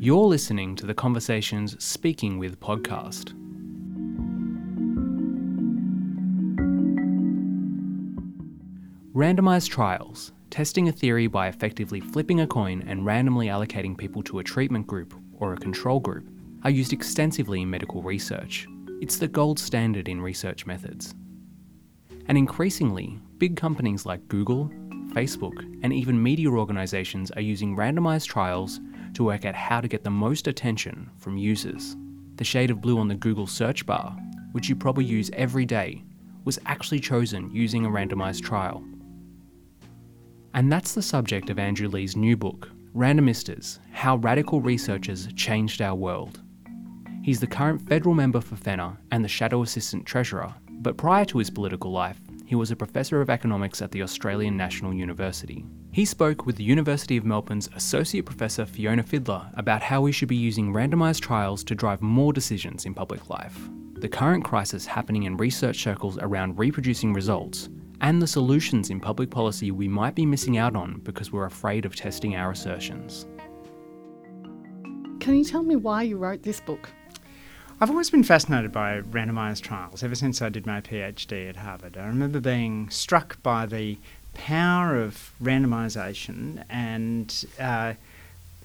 You're listening to the Conversations Speaking With podcast. Randomized trials, testing a theory by effectively flipping a coin and randomly allocating people to a treatment group or a control group, are used extensively in medical research. It's the gold standard in research methods. And increasingly, big companies like Google, Facebook, and even media organisations are using randomised trials to work out how to get the most attention from users. The shade of blue on the Google search bar, which you probably use every day, was actually chosen using a randomised trial. And that's the subject of Andrew Leigh's new book, Randomistas How Radical Researchers Changed Our World. He's the current federal member for Fenner and the shadow assistant treasurer, but prior to his political life, he was a professor of economics at the Australian National University. He spoke with the University of Melbourne's Associate Professor Fiona Fidler about how we should be using randomised trials to drive more decisions in public life, the current crisis happening in research circles around reproducing results, and the solutions in public policy we might be missing out on because we're afraid of testing our assertions. Can you tell me why you wrote this book? I've always been fascinated by randomised trials ever since I did my PhD at Harvard. I remember being struck by the power of randomisation and uh,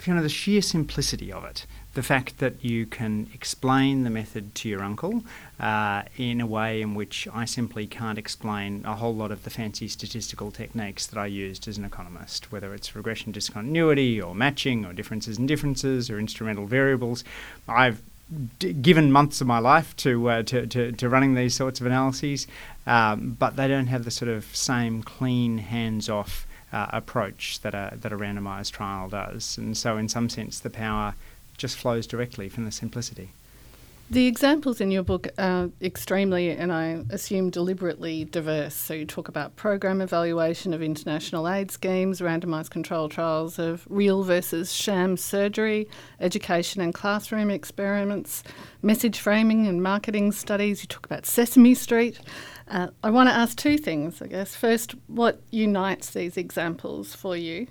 you know the sheer simplicity of it. The fact that you can explain the method to your uncle uh, in a way in which I simply can't explain a whole lot of the fancy statistical techniques that I used as an economist, whether it's regression discontinuity or matching or differences in differences or instrumental variables. I've d- given months of my life to, uh, to, to, to, running these sorts of analyses, um, but they don't have the sort of same clean, hands off uh, approach that a, that a randomised trial does. And so, in some sense, the power just flows directly from the simplicity. The examples in your book are extremely, and I assume deliberately, diverse. So you talk about program evaluation of international aid schemes, randomised control trials of real versus sham surgery, education and classroom experiments, message framing and marketing studies. You talk about Sesame Street. Uh, I want to ask two things, I guess. First, what unites these examples for you?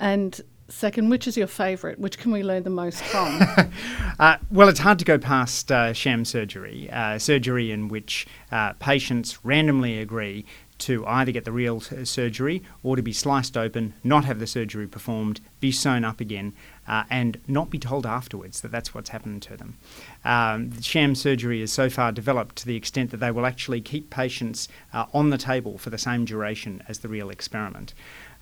And Second, which is your favourite? Which can we learn the most from? uh, well, it's hard to go past uh, sham surgery, uh, surgery in which uh, patients randomly agree to either get the real surgery or to be sliced open, not have the surgery performed, be sewn up again, uh, and not be told afterwards that that's what's happened to them. Um, sham surgery is so far developed to the extent that they will actually keep patients uh, on the table for the same duration as the real experiment.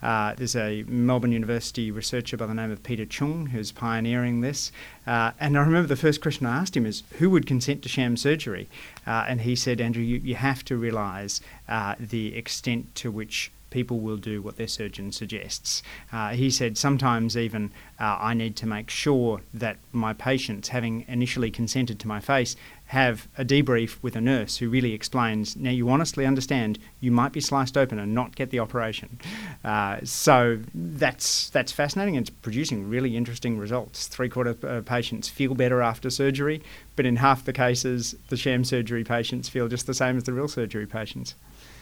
Uh, there's a Melbourne University researcher by the name of Peter Choong who's pioneering this. Uh, and I remember the first question I asked him is, who would consent to sham surgery? Uh, and he said, Andrew, you, you have to realise uh, the extent to which people will do what their surgeon suggests. Uh, he said sometimes even uh, I need to make sure that my patients, having initially consented to my face, have a debrief with a nurse who really explains now you honestly understand you might be sliced open and not get the operation. Uh, so that's that's fascinating. It's producing really interesting results. Three quarter of patients feel better after surgery, but in half the cases, the sham surgery patients feel just the same as the real surgery patients.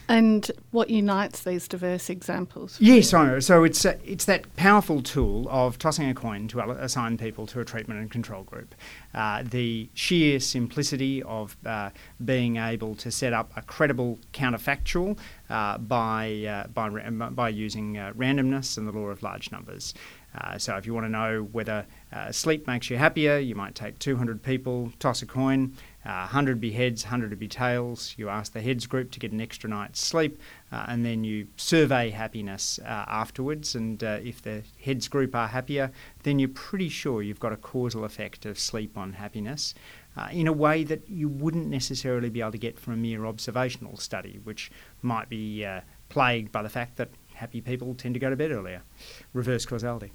And what unites these diverse examples? Yes, so, so it's uh, it's that powerful tool of tossing a coin to assign people to a treatment and control group. Uh, the sheer simplicity of uh, being able to set up a credible counterfactual uh, by uh, by by using uh, randomness and the law of large numbers. so, if you want to know whether sleep makes you happier, you might take 200 people, toss a coin. Uh, 100 be heads, 100 to be tails. You ask the heads group to get an extra night's sleep, uh, and then you survey happiness uh, afterwards. And uh, if the heads group are happier, then you're pretty sure you've got a causal effect of sleep on happiness uh, in a way that you wouldn't necessarily be able to get from a mere observational study, which might be uh, plagued by the fact that happy people tend to go to bed earlier. Reverse causality.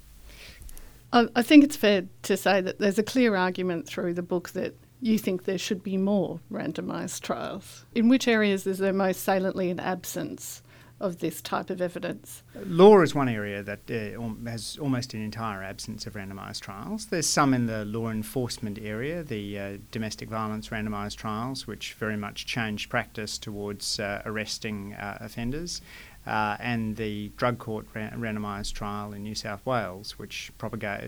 I think it's fair to say that there's a clear argument through the book that you think there should be more randomised trials. In which areas is there most saliently an absence of this type of evidence? Law is one area that uh, has almost an entire absence of randomised trials. There's some in the law enforcement area, the uh, domestic violence randomised trials, which very much changed practice towards uh, arresting uh, offenders. Uh, and the drug court ra- randomised trial in New South Wales, which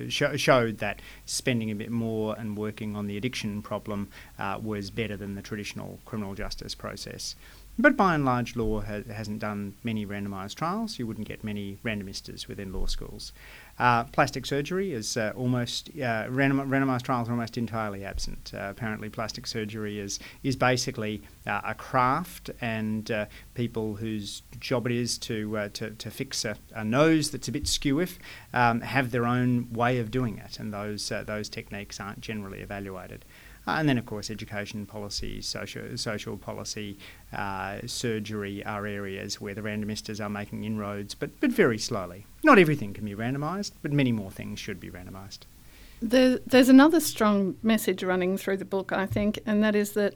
sh- showed that spending a bit more and working on the addiction problem uh, was better than the traditional criminal justice process. But by and large, law ha- hasn't done many randomised trials. You wouldn't get many randomistas within law schools. Uh, plastic surgery is uh, almost uh, random, randomised trials are almost entirely absent. Uh, apparently, plastic surgery is is basically uh, a craft, and uh, people whose job it is to to, to fix a, a, nose that's a bit skewiff um, have their own way of doing it, and those those techniques aren't generally evaluated. Uh, and then, of course, education policy, social, social policy, uh, surgery are areas where the randomistas are making inroads, but, but very slowly. Not everything can be randomised, but many more things should be randomised. There, there's another strong message running through the book, I think, and that is that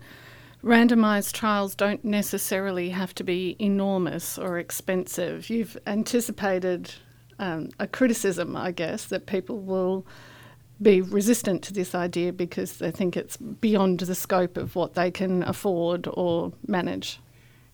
randomised trials don't necessarily have to be enormous or expensive. You've anticipated um, a criticism, I guess, that people will be resistant to this idea because they think it's beyond the scope of what they can afford or manage.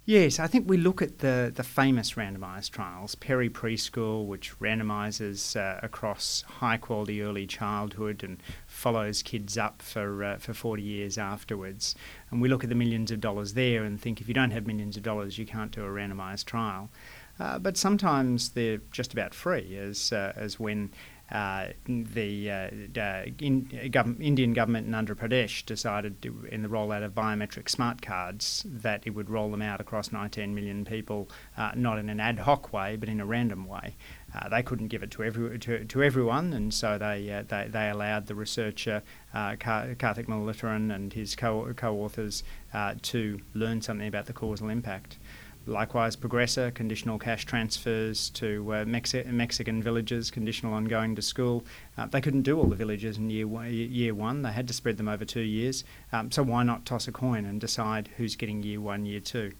Yes, I think we look at the, the famous randomised trials, Perry Preschool, which randomises uh, across high quality early childhood and follows kids up for, uh, for 40 years afterwards. And we look at the millions of dollars there and think if you don't have millions of dollars, you can't do a randomised trial. Uh, but sometimes they're just about free, as, uh, as when uh, the uh, uh, in, gov- Indian government in Andhra Pradesh decided to, in the rollout of biometric smart cards that it would roll them out across 19 million people, uh, not in an ad hoc way, but in a random way. Uh, they couldn't give it to, every, to, to everyone, and so they, uh, they, they allowed the researcher Karthik Muralidharan and his co- co-authors to learn something about the causal impact. Likewise, Progresa, conditional cash transfers to uh, Mexi- Mexican villages, conditional ongoing to school. Uh, they couldn't do all the villages in year one, year one. They had to spread them over two years. Um, so why not toss a coin and decide who's getting year one, year two?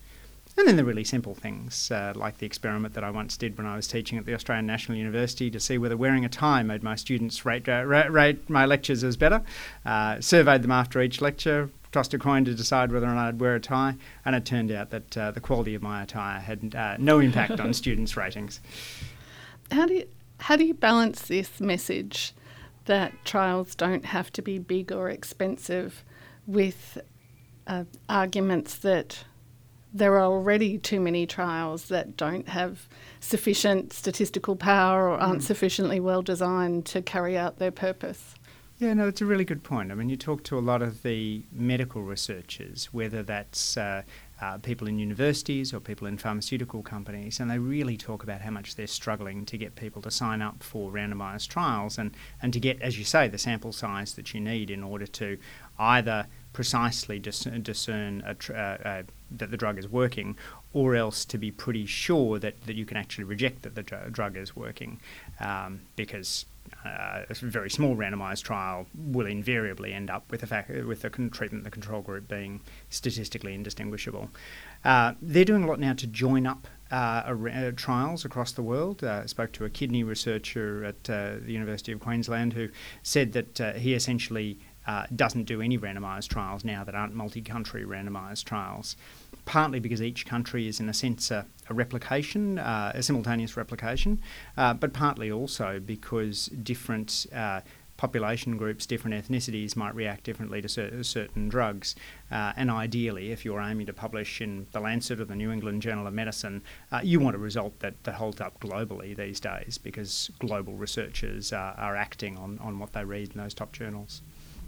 And then the really simple things, uh, like the experiment that I once did when I was teaching at the Australian National University to see whether wearing a tie made my students rate, uh, rate my lectures as better. Uh, surveyed them after each lecture, tossed a coin to decide whether or not I'd wear a tie, and it turned out that uh, the quality of my attire had uh, no impact on students' ratings. How do you how do you balance this message that trials don't have to be big or expensive with uh, arguments that there are already too many trials that don't have sufficient statistical power or aren't mm. sufficiently well designed to carry out their purpose? Yeah, no, it's a really good point. I mean, you talk to a lot of the medical researchers, whether that's uh, uh, people in universities or people in pharmaceutical companies, and they really talk about how much they're struggling to get people to sign up for randomised trials and, and to get, as you say, the sample size that you need in order to either precisely discern, discern tr- uh, uh, that the drug is working or else to be pretty sure that, that you can actually reject that the dr- drug is working um, because uh, a very small randomised trial will invariably end up with the fact with the con- treatment the control group being statistically indistinguishable. Uh, they're doing a lot now to join up uh, uh trials across the world. Uh, I spoke to a kidney researcher at uh, the University of Queensland who said that he essentially doesn't do any randomised trials now that aren't multi-country randomised trials partly because each country is, in a sense, a, a replication, uh, a simultaneous replication, uh, but partly also because different uh, population groups, different ethnicities might react differently to cer- certain drugs. Uh, and ideally, if you're aiming to publish in the Lancet or the New England Journal of Medicine, uh, you want a result that, that holds up globally these days because global researchers are acting on, on what they read in those top journals.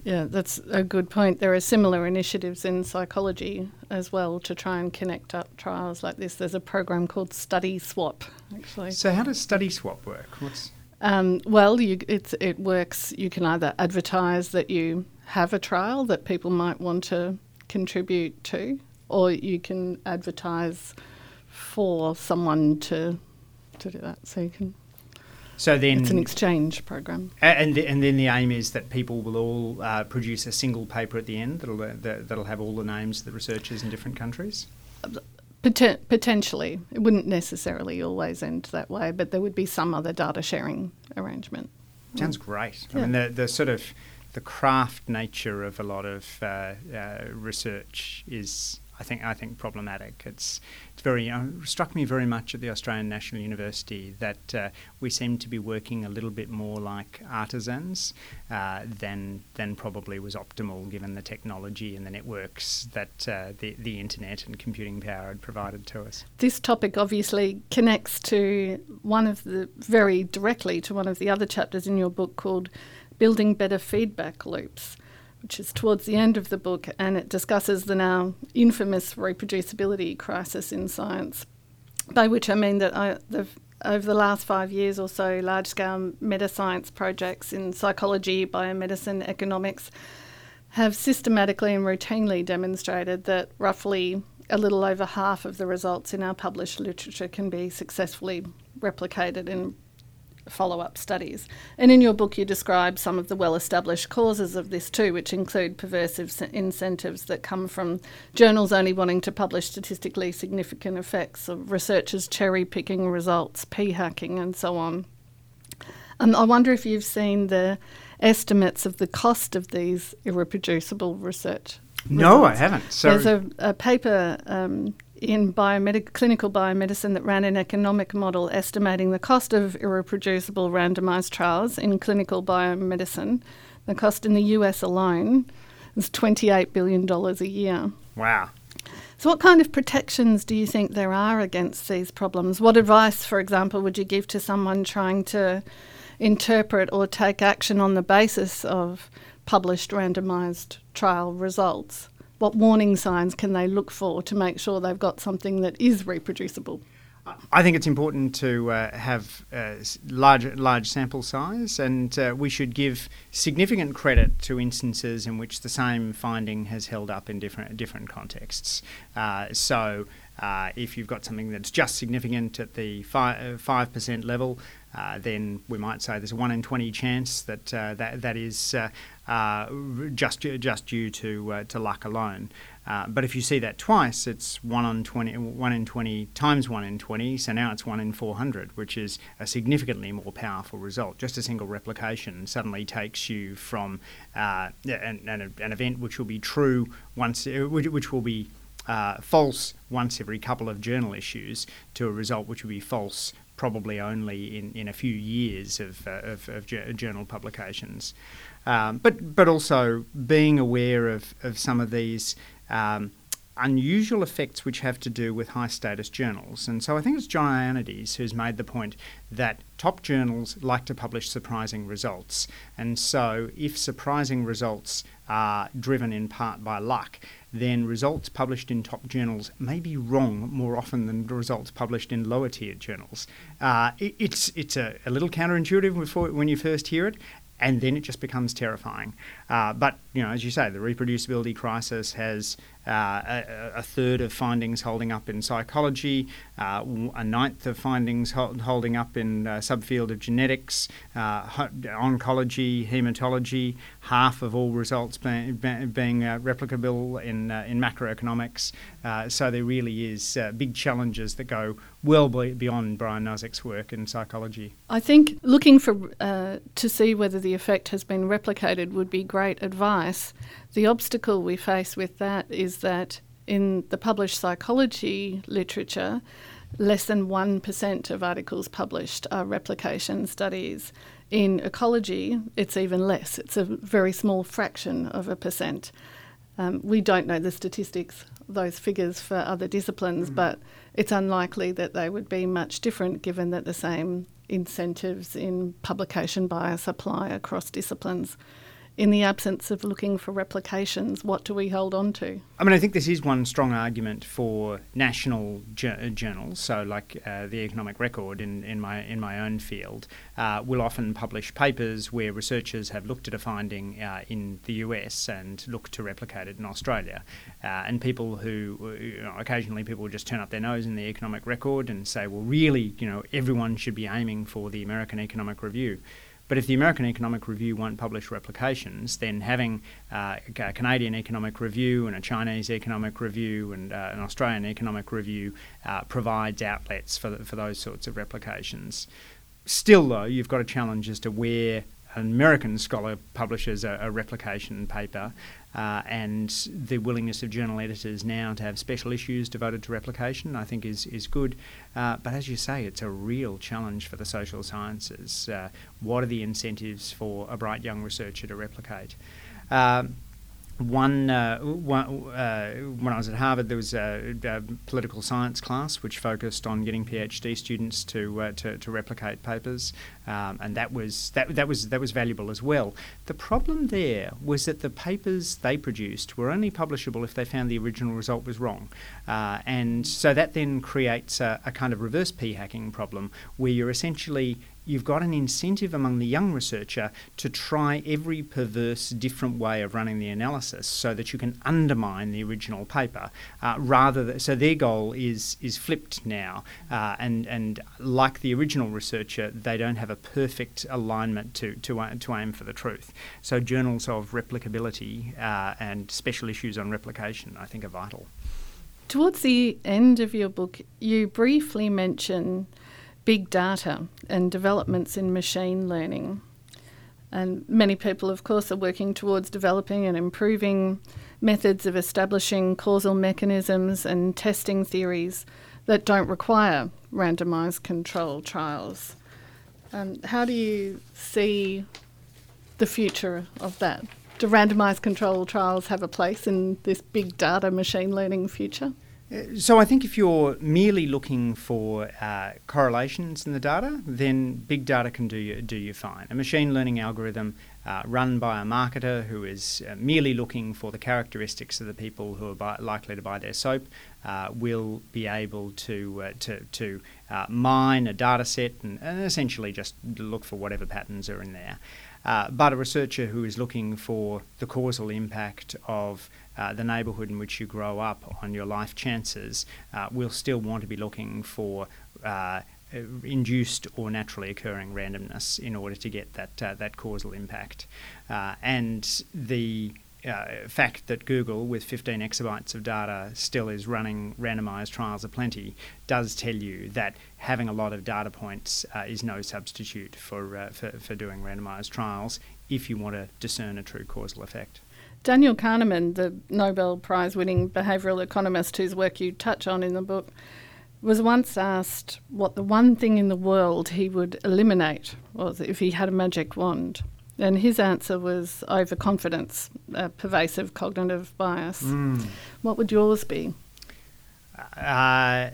Yeah, that's a good point. There are similar initiatives in psychology as well to try and connect up trials like this. There's a program called Study Swap, actually. So, how does Study Swap work? What's um, well, you, it works. You can either advertise that you have a trial that people might want to contribute to, or you can advertise for someone to to do that. So you can so then it's an exchange program, and and then the aim is that people will all uh, produce a single paper at the end that'll uh, that'll have all the names of the researchers in different countries. Poten- potentially. It wouldn't necessarily always end that way, but there would be some other data sharing arrangement. Sounds great. I mean, the, the sort of the craft nature of a lot of uh, uh, research is, I think, I think problematic. It's very uh, struck me very much at the Australian National University that uh, we seem to be working a little bit more like artisans uh, than than probably was optimal given the technology and the networks that uh, the the internet and computing power had provided to us. This topic obviously connects to one of the very directly to one of the other chapters in your book called Building Better Feedback Loops, which is towards the end of the book, and it discusses the now infamous reproducibility crisis in science, by which I mean that I, the, over the last five years or so, large scale meta science projects in psychology, biomedicine, economics have systematically and routinely demonstrated that roughly a little over half of the results in our published literature can be successfully replicated in follow up studies. And in your book, you describe some of the well established causes of this too, which include perversive incentives that come from journals only wanting to publish statistically significant effects, of researchers cherry picking results, p hacking, and so on. Um, I wonder if you've seen the estimates of the cost of these irreproducible research. No, I haven't. So There's a, a paper um, in biomedic- clinical biomedicine that ran an economic model estimating the cost of irreproducible randomized trials in clinical biomedicine. The cost in the US alone is $28 billion a year. wow. So, what kind of protections do you think there are against these problems? What advice, for example, would you give to someone trying to interpret or take action on the basis of published randomised trial results? What warning signs can they look for to make sure they've got something that is reproducible? I think it's important to uh, have uh, large large sample size, and uh, we should give significant credit to instances in which the same finding has held up in different different contexts. Uh, so, uh, if you've got something that's just significant at the five percent level, uh, then we might say there's a one in twenty chance that uh, that that is uh, just just due to to luck alone. But if you see that twice, it's one on 20, one in 20 times one in 20, so now it's one in 400, which is a significantly more powerful result. Just a single replication suddenly takes you from an, an, an event which will be true once, which, which will be uh, false once every couple of journal issues to a result which will be false probably only in, in a few years of, uh, of, of journal publications. Um, but, but also being aware of, of some of these um, unusual effects which have to do with high status journals. And so I think it's John Ioannidis who's made the point that top journals like to publish surprising results. And so if surprising results are driven in part by luck, then results published in top journals may be wrong more often than results published in lower tier journals. Uh, it, it's it's a, a little counterintuitive before, when you first hear it, and then it just becomes terrifying. Uh, but you know, as you say, the reproducibility crisis has a, a third of findings holding up in psychology, uh, a ninth of findings hol- holding up in uh, subfield of genetics, uh, oncology, hematology, half of all results being, being uh, replicable in uh, in macroeconomics. Uh, so there really is uh, big challenges that go well be- beyond Brian Nosek's work in psychology. I think looking for uh, to see whether the effect has been replicated would be great advice. The obstacle we face with that is that in the published psychology literature, less than 1% of articles published are replication studies. In ecology, it's even less. It's a very small fraction of a percent. Um, we don't know the statistics, those figures for other disciplines, but it's unlikely that they would be much different given that the same incentives in publication bias apply across disciplines. In the absence of looking for replications, what do we hold on to? I mean, I think this is one strong argument for national jour- journals. So, like uh, the Economic Record in, in my in my own field, uh, will often publish papers where researchers have looked at a finding uh, in the US and look to replicate it in Australia. Uh, and people who, uh, you know, occasionally people will just turn up their nose in the Economic Record and say, well, really, you know, everyone should be aiming for the American Economic Review. But if the American Economic Review won't publish replications, then having uh, a Canadian Economic Review and a Chinese Economic Review and uh, an Australian Economic Review uh, provides outlets for, the, for those sorts of replications. Still, though, you've got a challenge as to where an American scholar publishes a, a replication paper uh, and the willingness of journal editors now to have special issues devoted to replication, I think, is, is good. Uh, but as you say, it's a real challenge for the social sciences. Uh, what are the incentives for a bright young researcher to replicate? Um, one, uh, one uh, when I was at Harvard, there was a, a, political science class which focused on getting PhD students to uh, to, to, replicate papers, um, and that was that that was that was valuable as well. The problem there was that the papers they produced were only publishable if they found the original result was wrong, uh, and so that then creates a, a kind of reverse p hacking problem where you're essentially you've got an incentive among the young researcher to try every perverse different way of running the analysis so that you can undermine the original paper uh, rather than, so their goal is is flipped now uh, and and like the original researcher they don't have a perfect alignment to to, uh, to aim for the truth. So journals of replicability uh, and special issues on replication I think are vital. Towards the end of your book you briefly mention big data and developments in machine learning. And many people, of course, are working towards developing and improving methods of establishing causal mechanisms and testing theories that don't require randomised control trials. Um, how do you see the future of that? Do randomised control trials have a place in this big data machine learning future? So I think if you're merely looking for uh, correlations in the data, then big data can do you, do you fine. A machine learning algorithm uh, run by a marketer who is uh, merely looking for the characteristics of the people who are buy- likely to buy their soap uh, will be able to uh, to, to uh, mine a data set and, and, essentially just look for whatever patterns are in there. but a researcher who is looking for the causal impact of uh, the neighbourhood in which you grow up on your life chances, uh, will still want to be looking for uh, induced or naturally occurring randomness in order to get that uh, that causal impact. Uh, and the uh, fact that Google, with 15 exabytes of data, still is running randomized trials aplenty, does tell you that having a lot of data points uh, is no substitute for, uh, for, for doing randomized trials if you want to discern a true causal effect. Daniel Kahneman, the Nobel Prize winning behavioural economist whose work you touch on in the book, was once asked what the one thing in the world he would eliminate was if he had a magic wand. And his answer was overconfidence, a pervasive cognitive bias. Mm. What would yours be? Uh,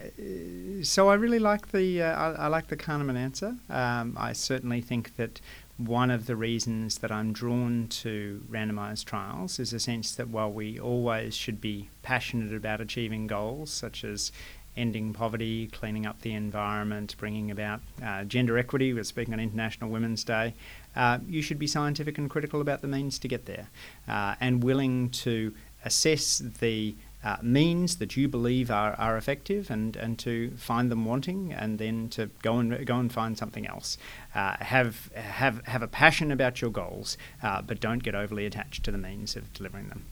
so I really like the uh, I, I, like the Kahneman answer. Um, I certainly think that one of the reasons that I'm drawn to randomized trials is a sense that while we always should be passionate about achieving goals such as ending poverty, cleaning up the environment, bringing about uh, gender equity, we're speaking on International Women's Day, uh, you should be scientific and critical about the means to get there uh, and willing to assess the uh, means that you believe are, are effective and, and to find them wanting and then to go and go and find something else. Uh, have have have a passion about your goals, uh, but don't get overly attached to the means of delivering them.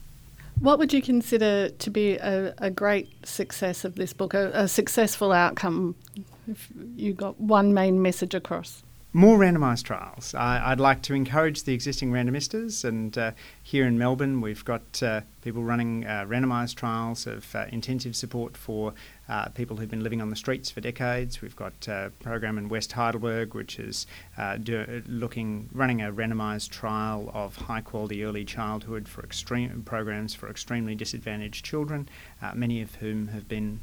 What would you consider to be a, a great success of this book, a, a successful outcome if you got one main message across? More randomised trials. I, would like to encourage the existing randomistas, and uh, here in Melbourne, we've got uh, people running uh, randomised trials of uh, intensive support for uh, people who've been living on the streets for decades. We've got a program in West Heidelberg, which is uh, do, looking running a randomised trial of high quality early childhood for extreme programs for extremely disadvantaged children, many of whom have been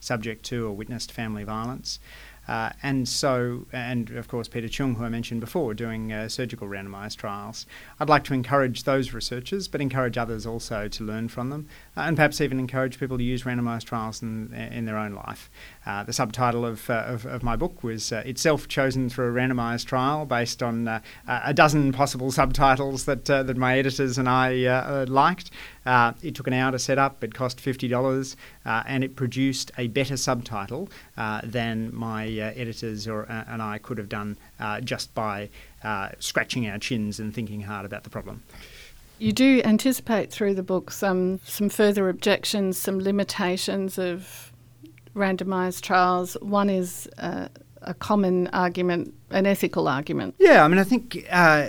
subject to or witnessed family violence. Uh, and so, and of course, Peter Choong, who I mentioned before, doing uh, surgical randomized trials. I'd like to encourage those researchers, but encourage others also to learn from them, and perhaps even encourage people to use randomized trials in, in their own life. Uh, the subtitle of, uh, of, of, my book was uh, itself chosen through a randomized trial based on a dozen possible subtitles that, that my editors and I liked. Uh, it took an hour to set up, it cost $50, uh, and it produced a better subtitle uh, than my uh, editors or uh, and I could have done uh, just by uh, scratching our chins and thinking hard about the problem. You do anticipate through the book some some further objections, some limitations of randomised trials. One is uh, a common argument, an ethical argument. Yeah, I mean, I think uh,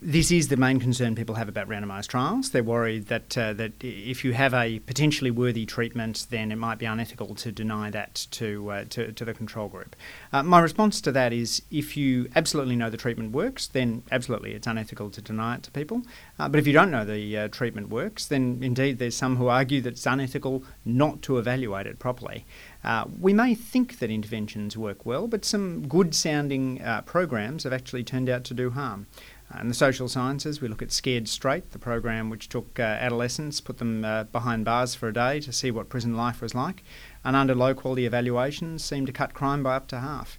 this is the main concern people have about randomised trials. They're worried that uh, that if you have a potentially worthy treatment, then it might be unethical to deny that to uh, to, to, the control group. Uh, my response to that is, if you absolutely know the treatment works, then absolutely it's unethical to deny it to people. Uh, but if you don't know the uh, treatment works, then indeed there's some who argue that it's unethical not to evaluate it properly. Uh, we may think that interventions work well, but some good sounding programs have actually turned out to do harm. Uh, in the social sciences, we look at Scared Straight, the program which took uh, adolescents, put them uh, behind bars for a day to see what prison life was like, and under low quality evaluations seemed to cut crime by up to half.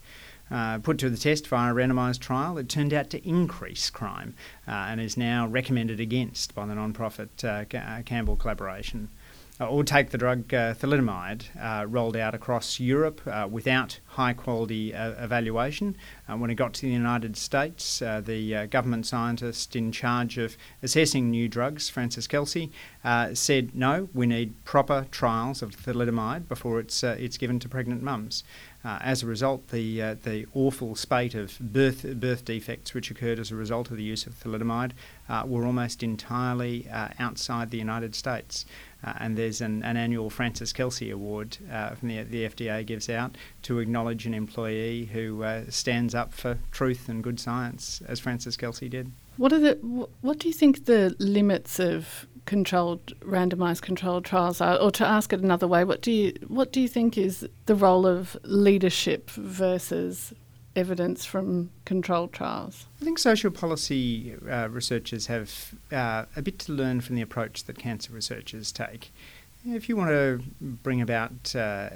Uh, put to the test via a randomised trial, it turned out to increase crime uh, and is now recommended against by the non-profit uh, Campbell Collaboration uh, or take the drug uh, thalidomide, uh, rolled out across Europe uh, without high quality uh, evaluation. Uh, when it got to the United States, the government scientist in charge of assessing new drugs, Frances Kelsey, said, No, we need proper trials of thalidomide before it's, it's given to pregnant mums. Uh, as a result, the uh, the awful spate of birth birth defects which occurred as a result of the use of thalidomide uh, were almost entirely outside the United States. Uh, and there's an, an, annual Frances Kelsey Award uh, from the, the FDA gives out to acknowledge an employee who uh, stands up for truth and good science, as Frances Kelsey did. What are the what do you think the limits of controlled randomized controlled trials are or to ask it another way what do you what do you think is the role of leadership versus evidence from controlled trials? I think social policy uh, researchers have uh, a bit to learn from the approach that cancer researchers take. If you want to bring about uh,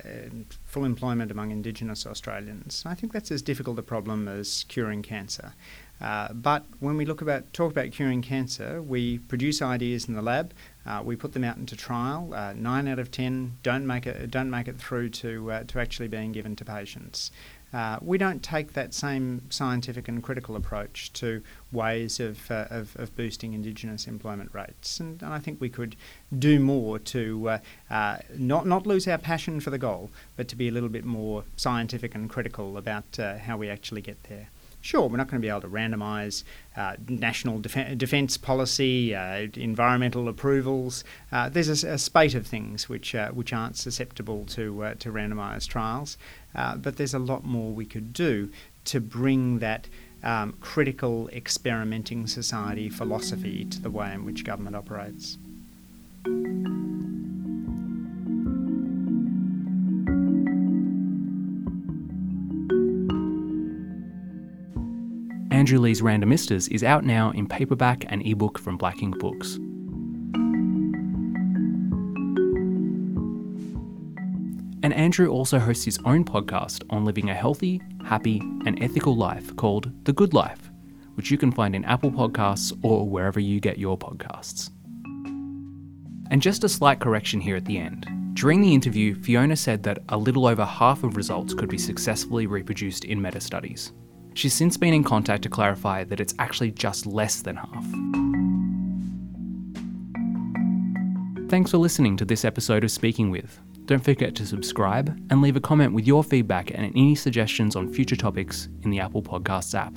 full employment among Indigenous Australians, I think that's as difficult a problem as curing cancer. Uh, but when we look about talk about curing cancer, we produce ideas in the lab, uh, we put them out into trial. Uh, nine out of ten don't make it don't make it through to uh, to actually being given to patients. Uh, we don't take that same scientific and critical approach to ways of, uh, of, of, boosting Indigenous employment rates. And, and, I think we could do more to uh, uh, not, not lose our passion for the goal, but to be a little bit more scientific and critical about uh, how we actually get there. Sure, we're not going to be able to randomise uh, national def- defence policy, uh, environmental approvals. Uh, there's a, a, spate of things which uh, which aren't susceptible to uh, to randomised trials, uh, but there's a lot more we could do to bring that um, critical experimenting society philosophy to the way in which government operates. Andrew Leigh's Randomistas is out now in paperback and ebook from Black Inc. Books. And Andrew also hosts his own podcast on living a healthy, happy, and ethical life called The Good Life, which you can find in Apple Podcasts or wherever you get your podcasts. And just a slight correction here at the end. During the interview, Fiona said that a little over half of results could be successfully reproduced in meta studies. She's since been in contact to clarify that it's actually just less than half. Thanks for listening to this episode of Speaking With. Don't forget to subscribe and leave a comment with your feedback and any suggestions on future topics in the Apple Podcasts app.